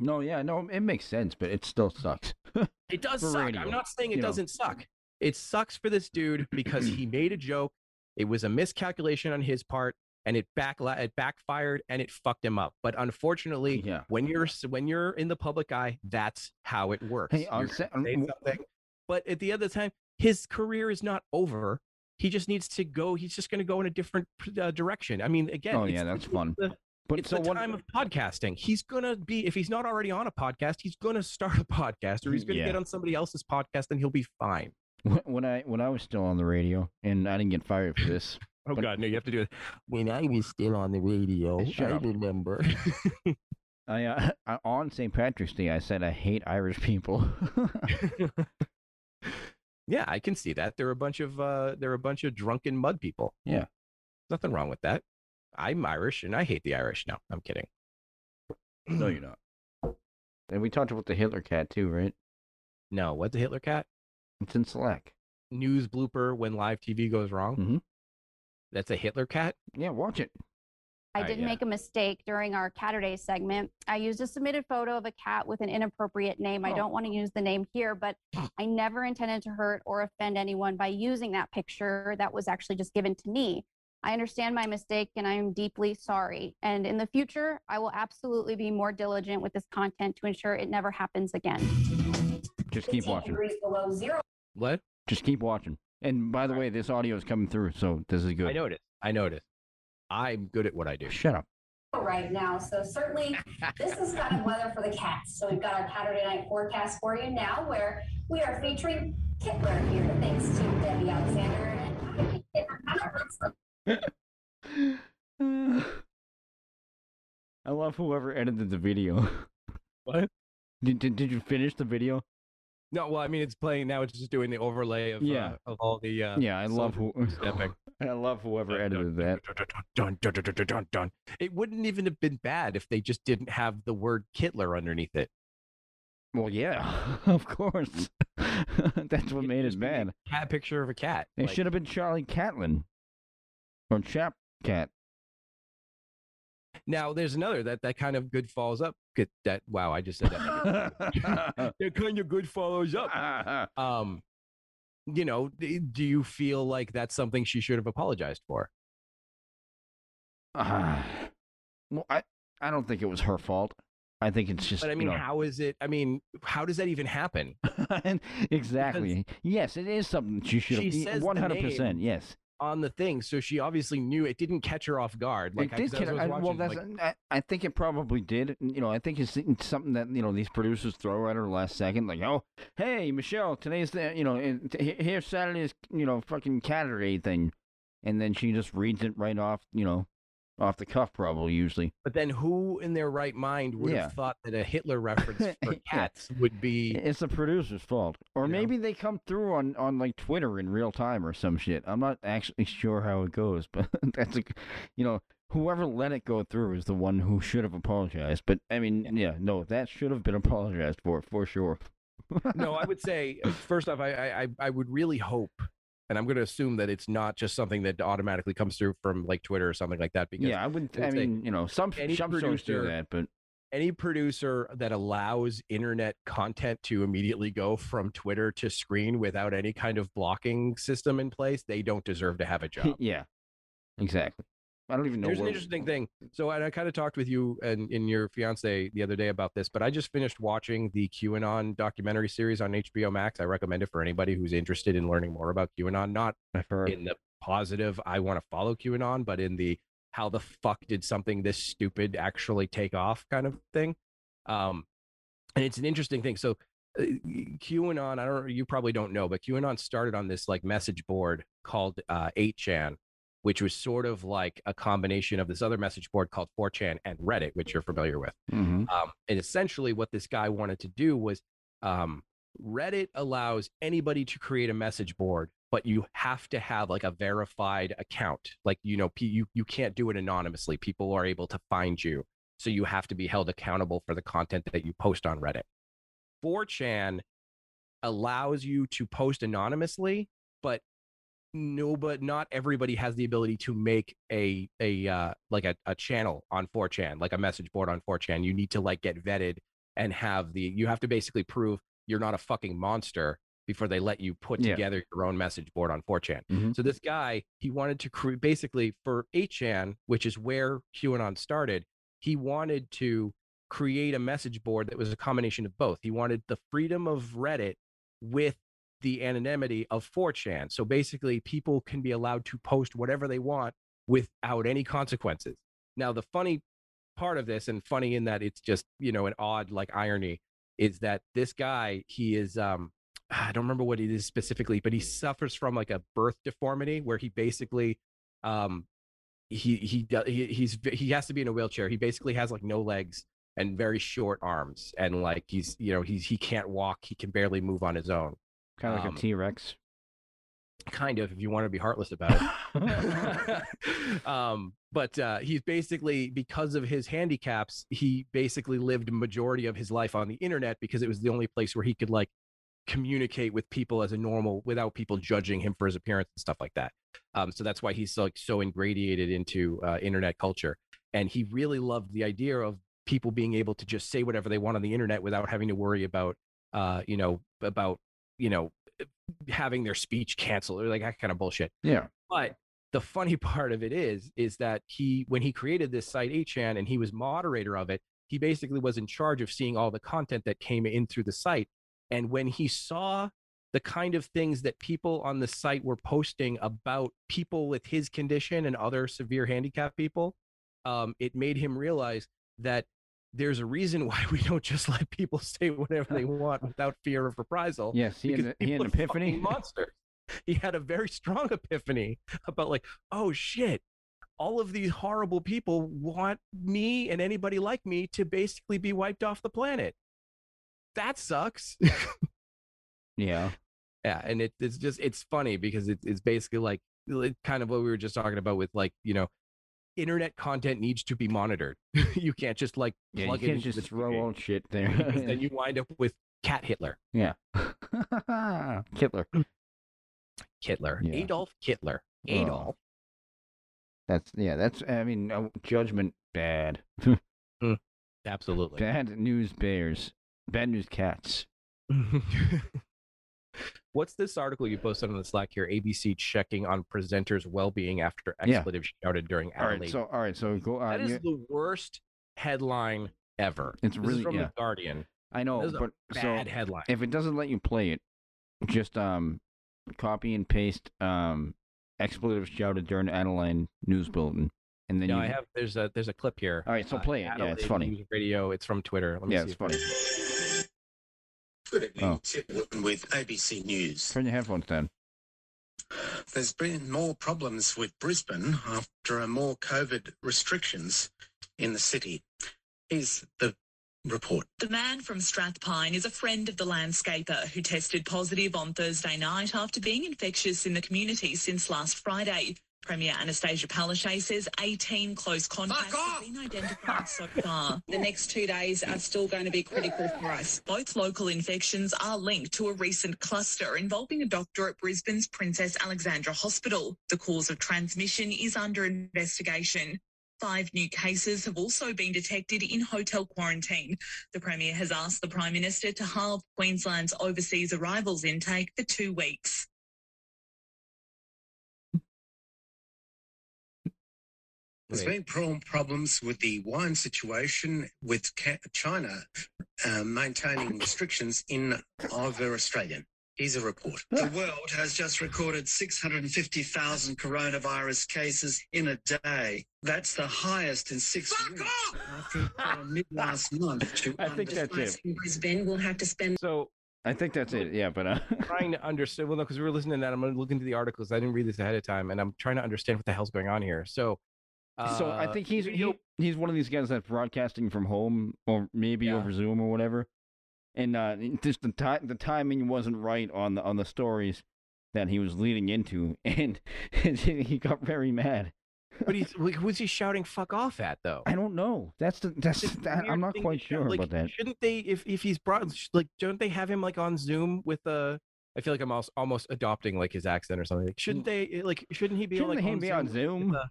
S2: No, yeah, no, it makes sense, but it still sucks.
S1: It does
S2: For
S1: suck.
S2: radio,
S1: I'm not saying it
S2: you
S1: doesn't suck. It sucks for this dude because he made a joke. It was a miscalculation on his part, and it back it backfired and it fucked him up. But unfortunately,
S2: Yeah.
S1: when you're when you're in the public eye, that's how it works.
S2: Hey, on
S1: You're
S2: sa-
S1: gonna say something, but at the other time, his career is not over. He just needs to go. He's just going to go in a different uh, direction. I mean, again,
S2: Oh, yeah, that's fun.
S1: the-
S2: but
S1: it's
S2: so
S1: the
S2: what?
S1: time of podcasting. He's gonna be if he's not already on a podcast, he's gonna start a podcast, or he's gonna
S2: Yeah.
S1: get on somebody else's podcast, and he'll be fine.
S2: When I when I was still on the radio and I didn't get fired for this.
S1: Oh God, no! You have to do it.
S3: When I was still on the radio, I
S2: up.
S3: remember.
S2: I, uh, I on St. Patrick's Day I said I hate Irish people.
S1: Yeah, I can see that. They're a bunch of uh, they're a bunch of drunken mud people.
S2: Yeah.
S1: nothing wrong with that. I'm Irish, and I hate the Irish. No, I'm kidding.
S2: no, you're not. And we talked about the Hitler cat too, right?
S1: No, what's the Hitler cat?
S2: It's in Slack.
S1: News blooper when live TV goes wrong.
S2: Mhm.
S1: That's a Hitler cat.
S2: Yeah, watch it.
S4: I
S1: Uh,
S4: did
S1: yeah.
S4: make a mistake during our Catterday segment. I used a submitted photo of a cat with an inappropriate name. I
S2: Oh.
S4: don't want to use the name here, but I never intended to hurt or offend anyone by using that picture that was actually just given to me. I understand my mistake and I am deeply sorry. And in the future, I will absolutely be more diligent with this content to ensure it never happens again.
S2: Just keep watching.
S5: below zero.
S1: What?
S2: Just keep watching. And by the way, this audio is coming through, so this is good.
S1: I noticed. I noticed. I'm good at what I do.
S2: Shut up.
S5: right now. So certainly this is kind of weather for the cats. So we've got our Saturday night forecast for you now where we are featuring Kittler here thanks to Debbie Alexander. And
S2: I love whoever edited the video.
S1: What?
S2: Did, did, did you finish the video?
S1: No, well, I mean, it's playing now. It's just doing the overlay of
S2: Yeah.
S1: uh, of all the uh,
S2: yeah, I love who.
S1: soldiers stepping.
S2: I love whoever edited that.
S1: Dun, dun, dun, dun, dun, dun, dun. It wouldn't even have been bad if they just didn't have the word Kittler underneath it.
S2: Well, yeah, of course. That's what made it
S1: be a
S2: bad.
S1: Cat picture of a cat.
S2: It
S1: Like,
S2: should have been Charlie Catlin or Chap Cat.
S1: Now, there's another that that kind of good follows up. Good, that wow, I just said that. that kind of good follows up. Um, you know, do you feel like that's something she should have apologized for?
S2: Ah. well, I I don't think it was her fault. I think it's just
S1: But I mean,
S2: you know,
S1: how is it? I mean, how does that even happen?
S2: exactly. Yes, it is something she should
S1: She
S2: have.
S1: says
S2: One hundred percent. Yes,
S1: on the thing, so she obviously knew it didn't catch her off guard. Like
S2: it did.
S1: I, 'cause
S2: Kid,
S1: I
S2: well, that's.
S1: like,
S2: I, I think it probably did. You know, I think it's, it's something that you know these producers throw at her last second, like, oh, hey, Michelle, today's the you know and t- he- here's Saturday's you know fucking Saturday thing, and then she just reads it right off, you know, off the cuff, probably usually.
S1: But then, who in their right mind would
S2: Yeah.
S1: have thought that a Hitler reference for cats would be?
S2: It's the producer's fault, or
S1: You know?
S2: maybe they come through on on like Twitter in real time or some shit. I'm not actually sure how it goes, but that's a, you know, whoever let it go through is the one who should have apologized. But I mean, yeah, no, that should have been apologized for for sure.
S1: no, I would say uh, first off, I I- I would really hope, and I'm going to assume that it's not just something that automatically comes through from like Twitter or something like that. Because
S2: yeah, I would.
S1: I
S2: mean, you know, some some shows do that, but
S1: any producer that allows internet content to immediately go from Twitter to screen without any kind of blocking system in place, they don't deserve to have a job.
S2: yeah, exactly. I don't even know.
S1: Here's an interesting thing. So, and I kind of talked with you and in your fiance the other day about this, but I just finished watching the QAnon documentary series on HBO Max. I recommend it for anybody who's interested in learning more about QAnon, not in the positive I want to follow QAnon, but in the how the fuck did something this stupid actually take off kind of thing. Um, and it's an interesting thing. So uh, QAnon, I don't, you probably don't know, but QAnon started on this like message board called uh, 8chan, which was sort of like a combination of this other message board called 4chan and Reddit, which you're familiar with.
S2: Mm-hmm.
S1: Um, and essentially, what this guy wanted to do was um, Reddit allows anybody to create a message board, but you have to have like a verified account. Like you know, you you can't do it anonymously. People are able to find you, so you have to be held accountable for the content that you post on Reddit. 4chan allows you to post anonymously, but no, but not everybody has the ability to make a a uh, like a, a channel on 4chan, like a message board on 4chan. You need to like get vetted and have the you have to basically prove you're not a fucking monster before they let you put
S2: Yeah.
S1: together your own message board on 4chan.
S2: Mhm.
S1: So this guy, he wanted to create basically for 8chan, which is where QAnon started, he wanted to create a message board that was a combination of both. He wanted the freedom of Reddit with the anonymity of 4chan. So basically, people can be allowed to post whatever they want without any consequences. Now, the funny part of this, and funny in that it's just, you know, an odd like irony, is that this guy, he is, um, I don't remember what it is specifically, but he suffers from like a birth deformity where he basically, um, he he he he's he has to be in a wheelchair. He basically has like no legs and very short arms, and like he's you know he's he can't walk. He can barely move on his own.
S2: Kind of like
S1: um,
S2: a T Rex.
S1: Kind of, if you want to be heartless about it. um, but uh, he's basically because of his handicaps, he basically lived majority of his life on the internet because it was the only place where he could like communicate with people as a normal without people judging him for his appearance and stuff like that. Um, so that's why he's like so ingratiated into uh, internet culture, and he really loved the idea of people being able to just say whatever they want on the internet without having to worry about, uh, you know, about you know having their speech canceled or like that kind of bullshit.
S2: yeah.
S1: But the funny part of it is, is that he, when he created this site 8chan and he was moderator of it, he basically was in charge of seeing all the content that came in through the site. And when he saw the kind of things that people on the site were posting about people with his condition and other severe handicap people, um, it made him realize that there's a reason why we don't just let people say whatever they want without fear of reprisal
S2: Yes, he had, he had an epiphany.
S1: monsters. He had a very strong epiphany about like, oh shit, all of these horrible people want me and anybody like me to basically be wiped off the planet. That sucks.
S2: Yeah.
S1: yeah, and it, it's just it's funny because it, it's basically like, kind of what we were just talking about with like you know. Internet content needs to be monitored. you can't just like
S2: Yeah, you
S1: plug it
S2: can't just throw out shit
S1: because then you wind up with cat Hitler.
S2: yeah. Hitler.
S1: Hitler.
S2: Yeah.
S1: Adolf Hitler.
S2: Oh.
S1: Adolf.
S2: That's yeah. That's I mean uh, judgment bad.
S1: Absolutely.
S2: Bad news bears. Bad news cats.
S1: What's this article you posted on the Slack here? ABC checking on presenters' well-being after
S2: Yeah.
S1: expletive shouted during
S2: All right. So all right. So go. Uh,
S1: that is
S2: you-
S1: the worst headline ever.
S2: It's
S1: this
S2: really-
S1: is from
S2: yeah.
S1: the Guardian.
S2: I know,
S1: This is a
S2: but so
S1: Bad headline.
S2: if it doesn't let you play it, just um, copy and paste um, expletives shouted during Adelaide news bulletin, and then
S1: no,
S2: you.
S1: I have. There's a there's a clip here.
S2: All right, so
S1: Uh,
S2: play it. Yeah, it's funny.
S1: Radio. It's from Twitter. Let me
S2: Yeah,
S1: see
S2: it's funny.
S6: Good evening,
S2: Oh.
S6: Tim Wooten with ABC News.
S2: Turn your headphones down.
S6: There's been more problems with Brisbane after more COVID restrictions in the city. Here's the report.
S7: The man from Strathpine is a friend of the landscaper who tested positive on Thursday night after being infectious in the community since last Friday. Premier Annastacia Palaszczuk says 18 close contacts have been identified so far.
S8: The next two days are still going to be critical for us.
S7: Both local infections are linked to a recent cluster involving a doctor at Brisbane's Princess Alexandra Hospital. The cause of transmission is under investigation. Five new cases have also been detected in hotel quarantine. The Premier has asked the Prime Minister to halve Queensland's overseas arrivals intake for two weeks.
S6: There's
S1: Wait.
S6: been problems with the wine situation with China uh, maintaining restrictions in over Australia. Here's a report. The world has just recorded 650,000 coronavirus cases in a day. That's the highest in six weeks. After uh, mid last month to
S2: I think that's it.
S5: In Brisbane, we'll have to spend
S1: So
S2: I think that's it. Yeah, but uh,
S1: trying to understand. Well, no, because we were listening to that. I'm going to look into the articles. I didn't read this ahead of time, and I'm trying to understand what the hell's going on here. So,
S2: so I
S1: uh,
S2: think he's he, he's one of these guys that's broadcasting from home or maybe
S1: Yeah.
S2: over Zoom or whatever. And uh, just the time the timing wasn't right on the on the stories that he was leading into, and, he got very mad.
S1: but he's like, who's he shouting "fuck off" at though?
S2: I don't know. That's the that's that, I'm not quite sure
S1: Like,
S2: about that.
S1: Shouldn't they, if if he's brought, like, don't they have him like on Zoom with a I feel like I'm almost, almost adopting like his accent or something. Like, shouldn't they, eh, like, shouldn't he be
S2: Shouldn't
S1: like
S2: he
S1: on
S2: be on Zoom?
S1: a,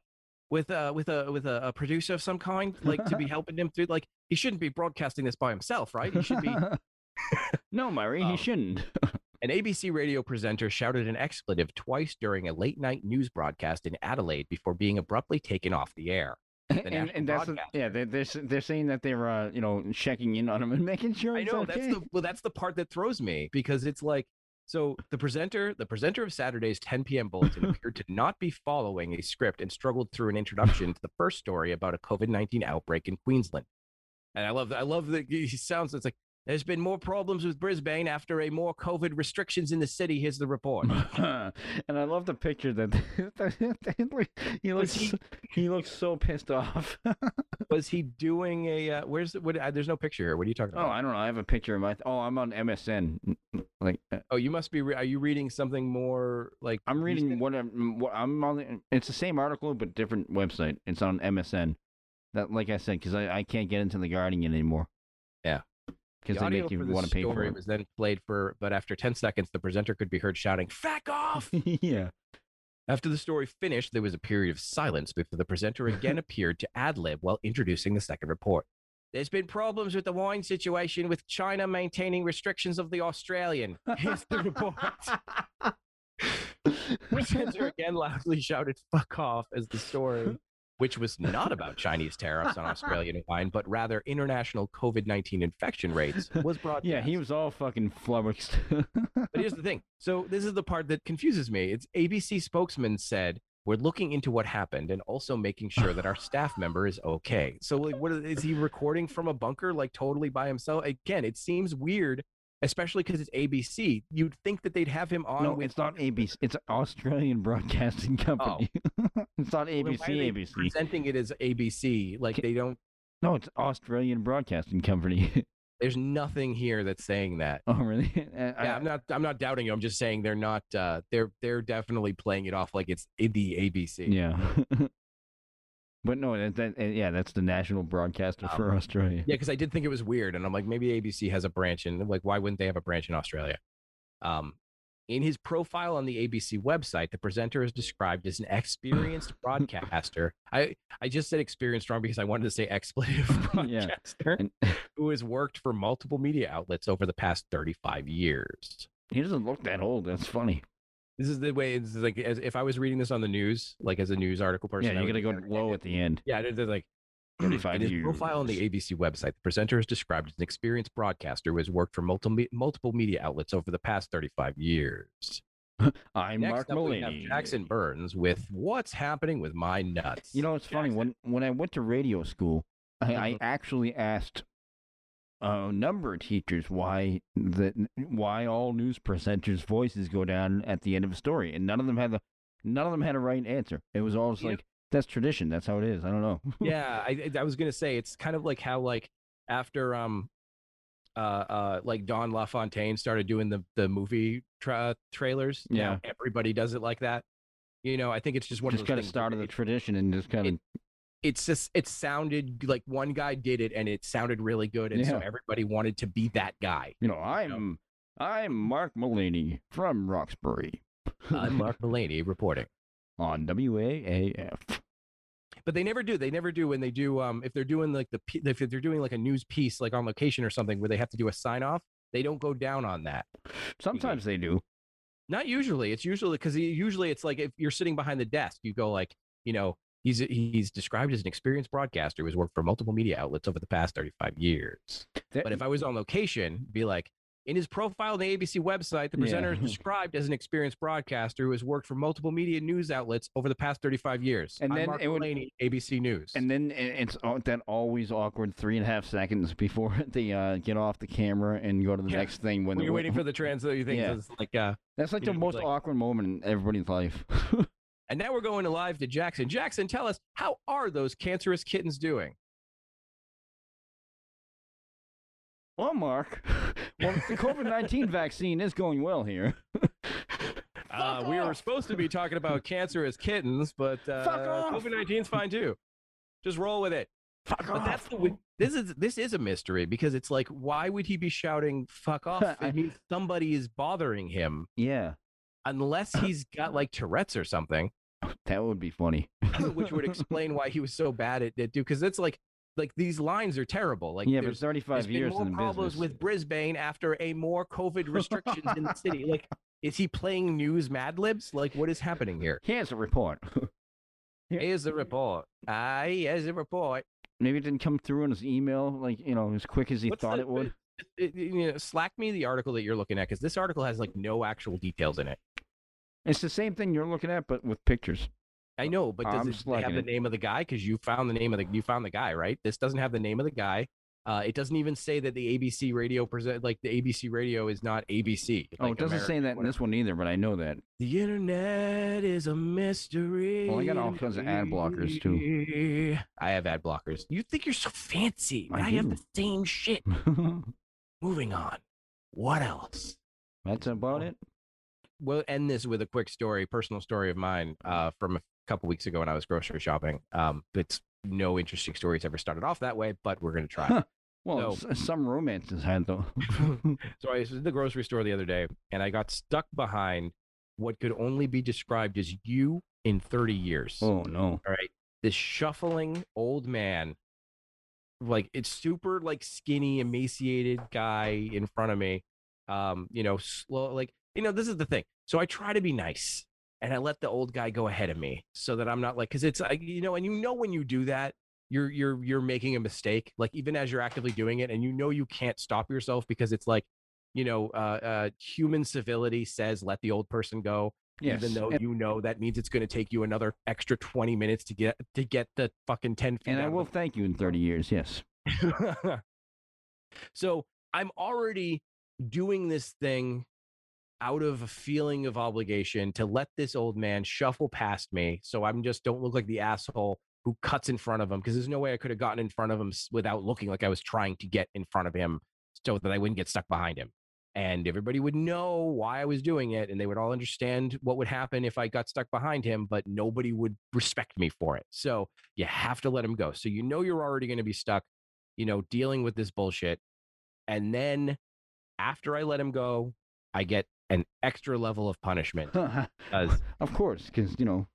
S1: with a with a with a, a producer of some kind, like to be helping him through? Like, he shouldn't be broadcasting this by himself, right? He should be.
S2: no, Murray, he
S1: Um,
S2: shouldn't.
S1: An ABC radio presenter shouted an expletive twice during a late night news broadcast in Adelaide before being abruptly taken off the air. The
S2: and, and that's yeah, they're, they're they're saying that they're uh, you know checking in on him and making sure
S1: I know
S2: okay.
S1: that's the well, that's the part that throws me because it's like so the presenter, the presenter of Saturday's 10 p.m. bulletin appeared to not be following a script and struggled through an introduction to the first story about a COVID-19 outbreak in Queensland. And I love that. I love that he sounds. It's like there's been more problems with Brisbane after a more COVID restrictions in the city. Here's the report.
S2: and I love the picture that he looks
S1: he-
S2: so- he looks so pissed off.
S1: Was he doing a? Uh, where's the, what? Uh, there's no picture here. What are you talking about? oh.
S2: I don't know. I have a picture of my. Oh, I'm on MSN. Like uh,
S1: Oh, you must be. Re- are you reading something more like?
S2: I'm reading
S1: recent?
S2: what I'm. What I'm on. The, it's the same article but different website. It's on MSN. That, like I said, because I, I can't get into the Guardian anymore.
S1: Yeah.
S2: Because
S1: The
S2: they make you want to pay for it.
S1: was then played for, but after 10 seconds, the presenter could be heard shouting, "Fack off!"
S2: yeah.
S1: After the story finished, there was a period of silence before the presenter again appeared to ad lib while introducing the second report. There's been problems with the wine situation, with China maintaining restrictions of the Australian. Here's the report. presenter again loudly shouted, "Fuck off!" as the story, which was not about Chinese tariffs on Australian wine, but rather international COVID-19 infection rates, was broadcast.
S2: Yeah, he was all fucking flummoxed.
S1: But here's the thing. So this is the part that confuses me. It's ABC spokesman said we're looking into what happened and also making sure that our staff member is okay. So like, what is, is he recording from a bunker like totally by himself? Again, it seems weird, especially because it's ABC. You'd think that they'd have him on.
S2: no,
S1: with,
S2: it's not ABC. It's Australian Broadcasting Company. it's not
S1: Well,
S2: ABC.
S1: they
S2: ABC.
S1: presenting it as ABC. Like they don't.
S2: No, it's Australian Broadcasting Company.
S1: There's nothing here that's saying that.
S2: oh, really?
S1: Yeah, I'm not. I'm not doubting you. I'm just saying they're not. Uh, they're they're definitely playing it off like it's the ABC.
S2: Yeah. But no, that, that yeah, that's the national broadcaster for
S1: Um,
S2: Australia.
S1: Yeah, because I did think it was weird, and I'm like, maybe ABC has a branch in. Like, why wouldn't they have a branch in Australia? Um, in his profile on the ABC website, the presenter is described as an experienced broadcaster. I I just said experienced wrong because I wanted to say expletive
S2: Yeah.
S1: broadcaster
S2: And
S1: who has worked for multiple media outlets over the past 35 years.
S2: he doesn't look that old. That's funny.
S1: This is the way it's like as if I was reading this on the news, like as a news article person.
S2: yeah, you're gonna go low at the end.
S1: Yeah, they're, like
S2: 35
S1: In his profile on the. ABC website, the presenter is described as an experienced broadcaster who has worked for multiple multiple media outlets over the past 35 years.
S2: I'm
S1: Next
S2: Mark
S1: up, we have
S2: Mulaney.
S1: Jackson Burns with "What's Happening with My Nuts."
S2: You know, it's funny when when I went to radio school, I, I actually asked a number of teachers why the why all news presenters' voices go down at the end of a story, and none of them had the none of them had a right answer. It was all just
S1: Yep.
S2: like that's tradition. That's how it is. I don't know.
S1: yeah, I, I was gonna say it's kind of like how like after um uh uh like Don LaFontaine started doing the the movie tra- trailers. now
S2: Yeah.
S1: everybody does it like that. You know, I think it's just one
S2: just
S1: of those
S2: kind of started the tradition and just kind of
S1: it's just it sounded like one guy did it and it sounded really good and so everybody wanted to be that guy.
S2: you know I'm I'm Mark Mulaney from Roxbury
S1: I'm Mark Mulaney reporting.
S2: on WAAF.
S1: But they never do. They never do when they do. Um, if they're doing like the if they're doing like a news piece like on location or something where they have to do a sign off, they don't go down on that.
S2: Sometimes they do.
S1: Not usually. It's usually because usually it's like if you're sitting behind the desk, you go like, you know, he's he's described as an experienced broadcaster who's worked for multiple media outlets over the past 35 years.
S2: That-
S1: But if I was on location, be like, In his profile on the ABC website, the presenter
S2: Yeah.
S1: is described as an experienced broadcaster who has worked for multiple media news outlets over the past 35 years.
S2: And
S1: I'm
S2: then
S1: Mark
S2: it would-
S1: Delaney, ABC News.
S2: And then it's that always awkward three and a half seconds before they uh, get off the camera and go to the
S1: Yeah.
S2: next thing when
S1: when you're waiting for the translator, you think
S2: Yeah.
S1: like, uh,
S2: That's like the
S1: know,
S2: most
S1: like-
S2: awkward moment in everybody's life.
S1: And now we're going to live to Jackson. Jackson, tell us, how are those cancerous kittens doing?
S2: well, Mark, well, the COVID nineteen vaccine is going well here.
S1: Uh, we were supposed to be talking about cancerous kittens, but uh,
S2: off.
S1: COVID 19's fine too. Just roll with it.
S2: Fuck
S1: But that's the this is this is a mystery because it's like, why would he be shouting "fuck off"?
S2: I-
S1: It means somebody is bothering him,
S2: yeah,
S1: unless he's got like Tourette's or something,
S2: that would be funny.
S1: which would explain why he was so bad at it. Because it's like like these lines are terrible. Like
S2: yeah, but
S1: there's,
S2: thirty
S1: there's
S2: five
S1: been
S2: years
S1: more
S2: in
S1: problems
S2: business.
S1: with Brisbane after a more COVID restrictions in the city. Like, is he playing news Mad Libs? Like, what is happening here?
S2: Here's a report.
S1: Here's the report. Ah, here's the report.
S2: Maybe it didn't come through in his email like you know as quick as he
S1: What's
S2: thought
S1: the-
S2: it would.
S1: It- it- you know, slack me the article that you're looking at because this article has like no actual details in it.
S2: It's the same thing you're looking at, but with pictures.
S1: I know, but does
S2: I'm
S1: it have the
S2: it.
S1: name of the guy? Because you found the name of the you found the guy, right? This doesn't have the name of the guy. Uh, it doesn't even say that the ABC radio present like the ABC radio is not ABC.
S2: oh, it doesn't say that in this one either, but I know that.
S1: The internet is a mystery.
S2: Well, I got all kinds of ad blockers,
S1: too. I have ad blockers. You think you're so fancy?
S2: I
S1: I, have the same shit. Moving on. What else?
S2: That's about it.
S1: We'll end this with a quick story, personal story of mine uh, from a couple weeks ago when I was grocery shopping. Um, it's no interesting stories ever started off that way, but we're gonna try.
S2: Huh. Well,
S1: So-
S2: s- some romances had though.
S1: so I was in the grocery store the other day, and I got stuck behind what could only be described as you in 30 years.
S2: oh no.
S1: All right. This shuffling old man, like it's super like skinny, emaciated guy in front of me. Um, you know, slow like you know, this is the thing. So I try to be nice and I let the old guy go ahead of me so that I'm not like because it's like you know, and you know when you do that, you're you're you're making a mistake. Like even as you're actively doing it, and you know you can't stop yourself because it's like, you know, uh, uh human civility says let the old person go
S2: Yes.
S1: even though
S2: and,
S1: you know that means it's going to take you another extra 20 minutes to get to get the fucking 10 feet
S2: and I will thank you in 30 years. Yes.
S1: so i'm already doing this thing out of a feeling of obligation to let this old man shuffle past me so i'm just don't look like the asshole who cuts in front of him because there's no way i could have gotten in front of him without looking like i was trying to get in front of him so that i wouldn't get stuck behind him and everybody would know why I was doing it, and they would all understand what would happen if I got stuck behind him, but nobody would respect me for it. So you have to let him go. So you know you're already going to be stuck, you know, dealing with this bullshit. And then after I let him go, I get an extra level of punishment because
S2: of course, because you know.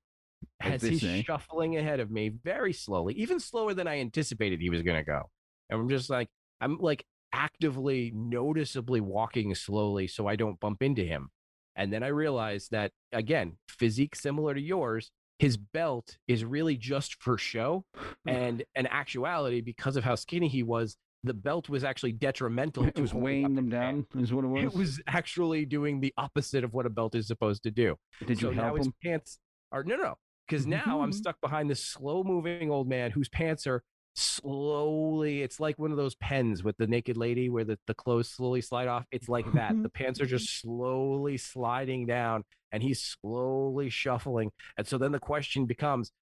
S2: as
S1: he's
S2: say.
S1: shuffling ahead of me very slowly, even slower than I anticipated he was going to go. And I'm just like, I'm like actively, noticeably walking slowly so I don't bump into him. And then I realized that, again, physique similar to yours, his belt is really just for show. And in actuality, because of how skinny he was, the belt was actually detrimental
S2: It was weighing them down, is what it was.
S1: It was actually doing the opposite of what a belt is supposed to do
S2: Did you
S1: so now
S2: help
S1: his
S2: him?
S1: pants are no no no? because now i'm mm-hmm. stuck behind this slow moving old man whose pants are slowly it's like one of those pens with the naked lady where the, the clothes slowly slide off it's like that the pants are just slowly sliding down and he's slowly shuffling and so then the question becomes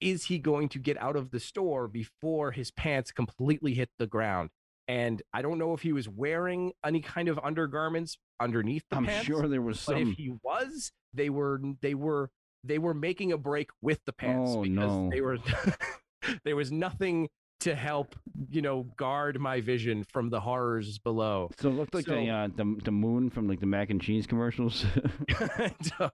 S1: is he going to get out of the store before his pants completely hit the ground and i don't know if he was wearing any kind of undergarments underneath the
S2: I'm
S1: pants
S2: sure there was
S1: but
S2: some.
S1: if he was, they were they were they were making a break with the pants
S2: Oh,
S1: because
S2: no.
S1: they were there was nothing to help you know guard my vision from the horrors below.
S2: So it looked like the, uh, the the moon from like the mac and cheese commercials.
S1: So,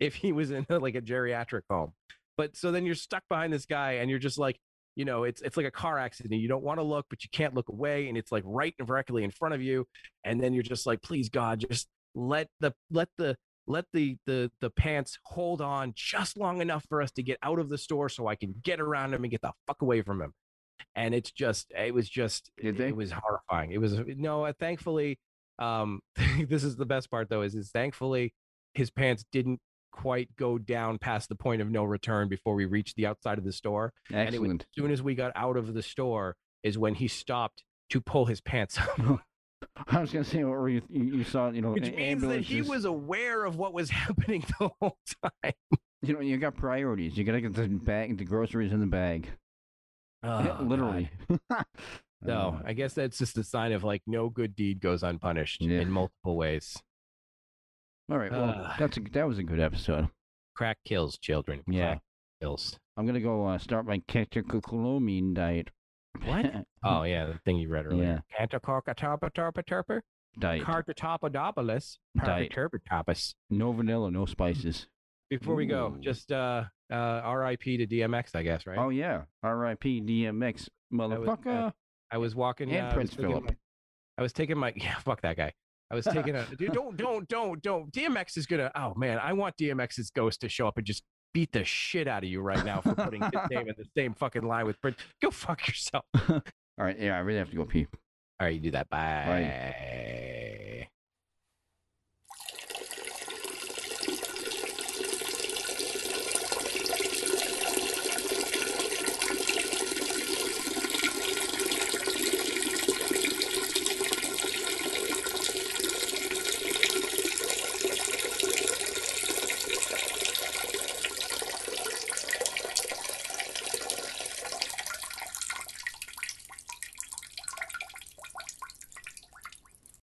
S1: if he was in like a geriatric home, but so then you're stuck behind this guy and you're just like. You know, it's it's like a car accident. You don't want to look, but you can't look away, and it's like right directly in front of you. And then you're just like, please God, just let the let the let the the the pants hold on just long enough for us to get out of the store so I can get around him and get the fuck away from him. And it's just it was just
S2: Did they?
S1: it was horrifying. It was no, uh, thankfully Um, this is the best part though. Is is thankfully his pants didn't quite go down past the point of no return before we reached the outside of the store. And it was, as soon as we got out of the store is when he stopped to pull his pants up.
S2: I was gonna say, were you? You, saw, you know,
S1: Which means that he was aware of what was happening the whole time.
S2: You know, you got priorities. You gotta get the bag, the groceries in the bag.
S1: Oh,
S2: Literally.
S1: No,
S2: Uh,
S1: I guess that's just a sign of like no good deed goes unpunished
S2: Yeah.
S1: in multiple ways.
S2: All right. Well,
S1: uh,
S2: that's a that was a good episode.
S1: Crack kills children.
S2: Yeah.
S1: Crack kills.
S2: I'm gonna go uh, start my catecholomine diet.
S1: What? Oh yeah, the thing you read earlier. Cantocarcatarpatarpatarpa?
S2: diet.
S1: Cartotopodopoulos.
S2: Diet. No vanilla, no spices.
S1: Before we go, just uh uh R.I.P. to DMX, I guess, right?
S2: Oh yeah, R.I.P. DMX,
S1: was,
S2: motherfucker.
S1: I was walking.
S2: and
S1: I was
S2: Prince
S1: taking
S2: Philip.
S1: my- I was taking my yeah, fuck that guy. I was taking a dude. Don't don't don't don't. DMX is gonna. Oh man, I want DMX's ghost to show up and just beat the shit out of you right now for putting his name in the same fucking line with Prince. Go fuck yourself.
S2: All right, yeah, I really have to go pee.
S1: All right, you do that. Bye.